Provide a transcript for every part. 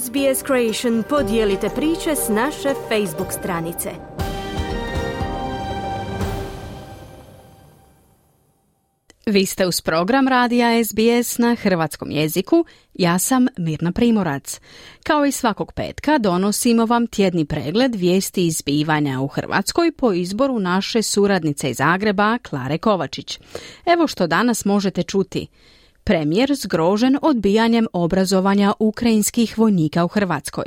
SBS Creation podijelite priče s naše Facebook stranice. Vi ste uz program radija SBS na hrvatskom jeziku. Ja sam Mirna Primorac. Kao i svakog petka donosimo vam tjedni pregled vijesti izbivanja u Hrvatskoj po izboru naše suradnice iz Zagreba Klare Kovačić. Evo što danas možete čuti – Premijer zgrožen odbijanjem obrazovanja ukrajinskih vojnika u Hrvatskoj.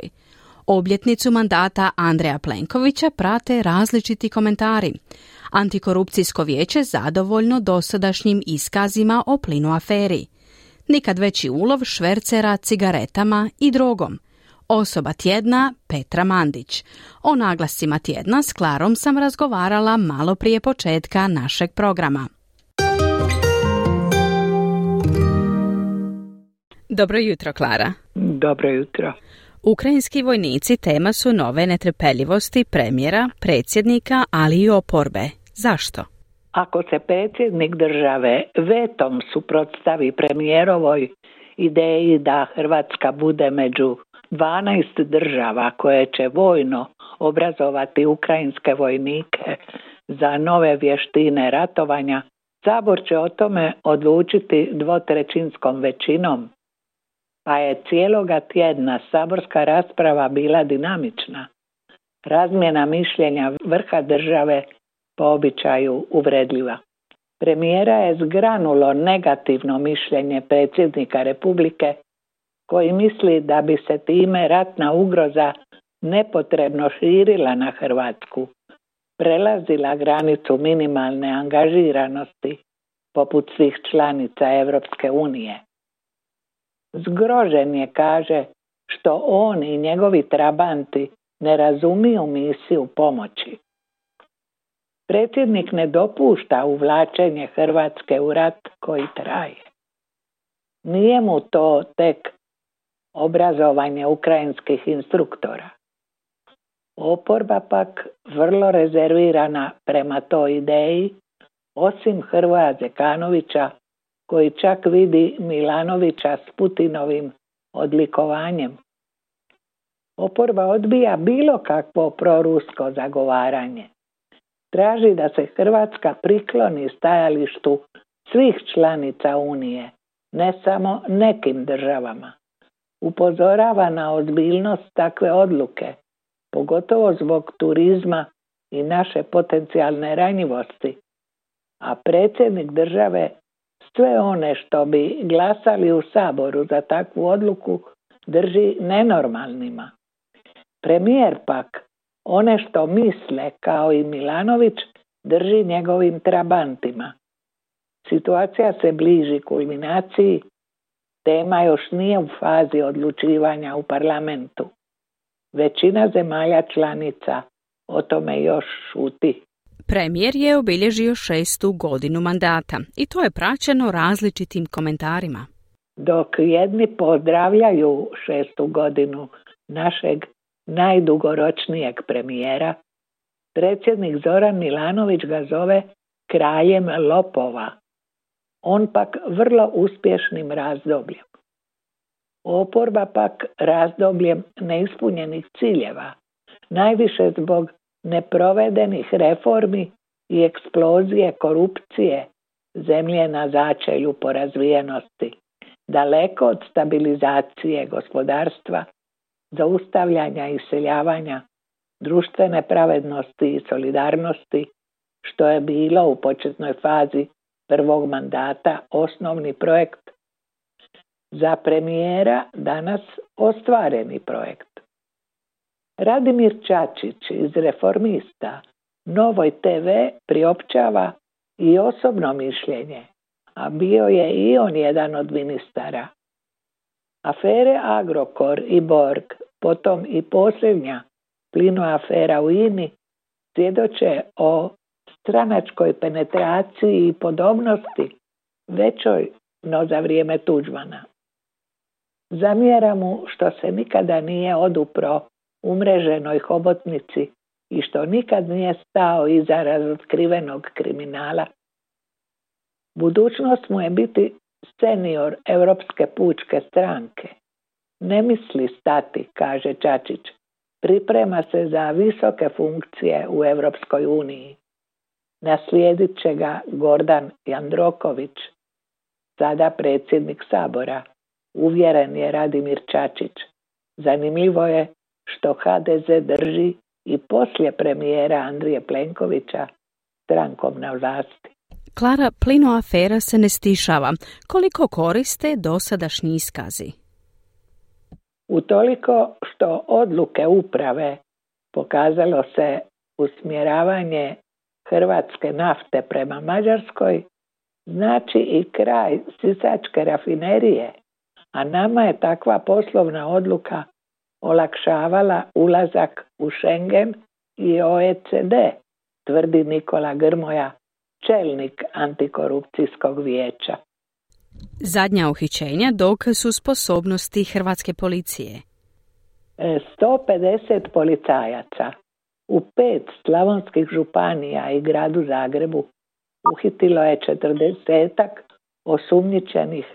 Obljetnicu mandata Andreja Plenkovića prate različiti komentari. Antikorupcijsko vijeće zadovoljno dosadašnjim iskazima o plinu aferi. Nikad veći ulov švercera cigaretama i drogom. Osoba tjedna Petra Mandić. O naglascima tjedna s Klarom sam razgovarala malo prije početka našeg programa. Dobro jutro, Klara. Dobro jutro. Ukrajinski vojnici tema su nove netrpeljivosti premijera, predsjednika, ali i oporbe. Zašto? Ako se predsjednik države vetom suprotstavi premijerovoj ideji da Hrvatska bude među 12 država koje će vojno obrazovati ukrajinske vojnike za nove vještine ratovanja, Sabor će o tome odlučiti dvotrećinskom većinom pa je cijeloga tjedna saborska rasprava bila dinamična. Razmjena mišljenja vrha države po običaju uvredljiva. Premijera je zgranulo negativno mišljenje predsjednika Republike koji misli da bi se time ratna ugroza nepotrebno širila na Hrvatsku, prelazila granicu minimalne angažiranosti poput svih članica Europske unije. Zgrožen je, kaže, što on i njegovi trabanti ne razumiju misiju pomoći. Predsjednik ne dopušta uvlačenje Hrvatske u rat koji traje. Nije mu to tek obrazovanje ukrajinskih instruktora. Oporba pak vrlo rezervirana prema toj ideji, osim Hrvoja Zekanovića koji čak vidi Milanovića s Putinovim odlikovanjem. Oporba odbija bilo kakvo prorusko zagovaranje. Traži da se Hrvatska prikloni stajalištu svih članica Unije, ne samo nekim državama. Upozorava na ozbiljnost takve odluke, pogotovo zbog turizma i naše potencijalne ranjivosti. A predsjednik države sve one što bi glasali u Saboru za takvu odluku drži nenormalnima. Premijer pak one što misle kao i Milanović drži njegovim trabantima. Situacija se bliži kulminaciji, tema još nije u fazi odlučivanja u parlamentu. Većina zemalja članica o tome još šuti. Premijer je obilježio šestu godinu mandata i to je praćeno različitim komentarima. Dok jedni pozdravljaju šestu godinu našeg najdugoročnijeg premijera, predsjednik Zoran Milanović ga zove kraljem lopova. On pak vrlo uspješnim razdobljem. Oporba pak razdobljem neispunjenih ciljeva, najviše zbog neprovedenih reformi i eksplozije korupcije zemlje na začelju po razvijenosti, daleko od stabilizacije gospodarstva, zaustavljanja i iseljavanja, društvene pravednosti i solidarnosti, što je bilo u početnoj fazi prvog mandata osnovni projekt. Za premijera danas ostvareni projekt. Radimir Čačić iz Reformista Novoj TV priopćava i osobno mišljenje, a bio je i on jedan od ministara. Afere Agrokor i Borg, potom i posljednja plinu afera u INI, svjedoče o stranačkoj penetraciji i podobnosti većoj no za vrijeme Tuđmana. Zamjera mu što se nikada nije odupro umreženoj hobotnici i što nikad nije stao iza razotkrivenog kriminala. Budućnost mu je biti senior Europske pučke stranke. Ne misli stati, kaže Čačić. Priprema se za visoke funkcije u Europskoj uniji. Naslijedit će ga Gordan Jandroković, sada predsjednik Sabora. Uvjeren je Radimir Čačić. Zanimljivo je što HDZ drži i poslije premijera Andrije Plenkovića strankom na vlasti. Klara, plino afera se ne stišava. Koliko koriste dosadašnji iskazi? Utoliko što odluke uprave pokazalo se usmjeravanje hrvatske nafte prema Mađarskoj, znači i kraj sisačke rafinerije, a nama je takva poslovna odluka olakšavala ulazak u Schengen i OECD, tvrdi Nikola Grmoja, čelnik antikorupcijskog vijeća. Zadnja uhićenja dok su sposobnosti hrvatske policije. 150 e, policajaca u pet slavonskih županija i gradu Zagrebu uhitilo je četrdesetak osumnjičenih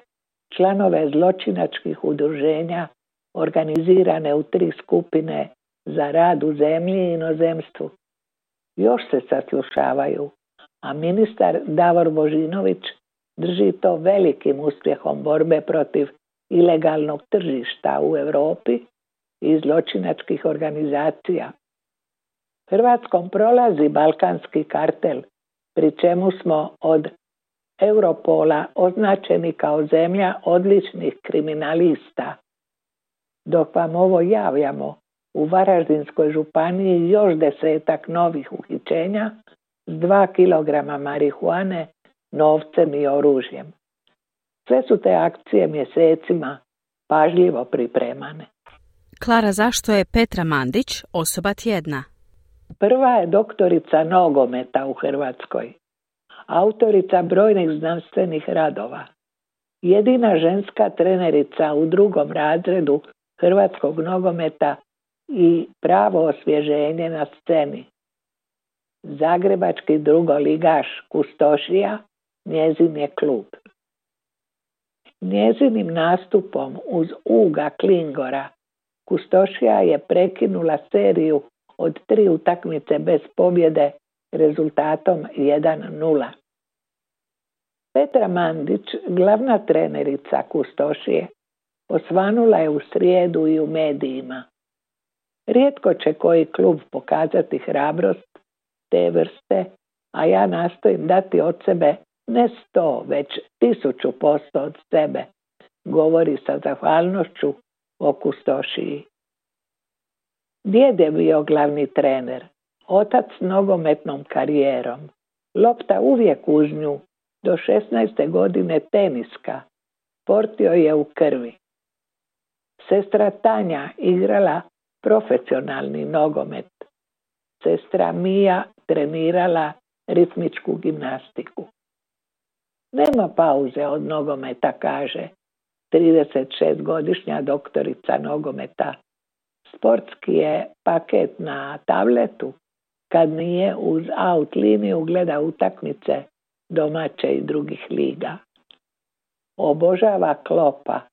članove zločinačkih udruženja organizirane u tri skupine za rad u zemlji i inozemstvu. Još se saslušavaju, a ministar Davor Božinović drži to velikim uspjehom borbe protiv ilegalnog tržišta u Europi i zločinačkih organizacija. Hrvatskom prolazi balkanski kartel, pri čemu smo od Europola označeni kao zemlja odličnih kriminalista. Dok vam ovo javljamo, u Varaždinskoj županiji još desetak novih uhićenja s dva kilograma marihuane novcem i oružjem. Sve su te akcije mjesecima pažljivo pripremane. Klara, zašto je Petra Mandić osoba tjedna? Prva je doktorica nogometa u Hrvatskoj, autorica brojnih znanstvenih radova, jedina ženska trenerica u drugom razredu hrvatskog nogometa i pravo osvježenje na sceni. Zagrebački drugoligaš Kustošija njezin je klub. Njezinim nastupom uz Uga Klingora Kustošija je prekinula seriju od tri utakmice bez pobjede rezultatom 1-0. Petra Mandić, glavna trenerica Kustošije, osvanula je u srijedu i u medijima. Rijetko će koji klub pokazati hrabrost te vrste, a ja nastojim dati od sebe ne sto, već tisuću posto od sebe, govori sa zahvalnošću o kustošiji. Djed je bio glavni trener, otac nogometnom karijerom. Lopta uvijek uz nju, do 16. godine teniska, portio je u krvi. Sestra Tanja igrala profesionalni nogomet. Sestra Mija trenirala ritmičku gimnastiku. Nema pauze od nogometa, kaže 36-godišnja doktorica nogometa. Sportski je paket na tabletu kad nije uz out liniju gleda utakmice domaće i drugih liga. Obožava klopa,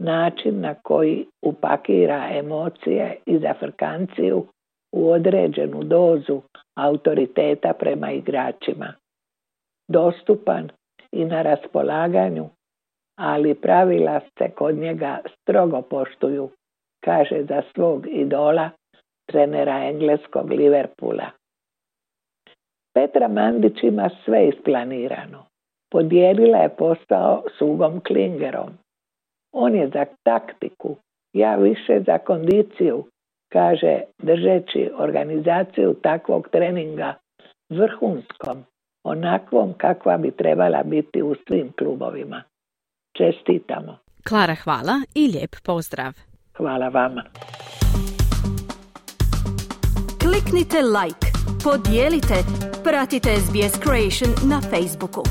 način na koji upakira emocije i zafrkanciju u određenu dozu autoriteta prema igračima. Dostupan i na raspolaganju, ali pravila se kod njega strogo poštuju, kaže za svog idola, trenera engleskog Liverpoola. Petra Mandić ima sve isplanirano. Podijelila je posao s Ugom Klingerom. On je za taktiku, ja više za kondiciju, kaže držeći organizaciju takvog treninga vrhunskom, onakvom kakva bi trebala biti u svim klubovima. Čestitamo. Klara, hvala i lijep pozdrav. Hvala vama. Kliknite like, podijelite, pratite SBS Creation na Facebooku.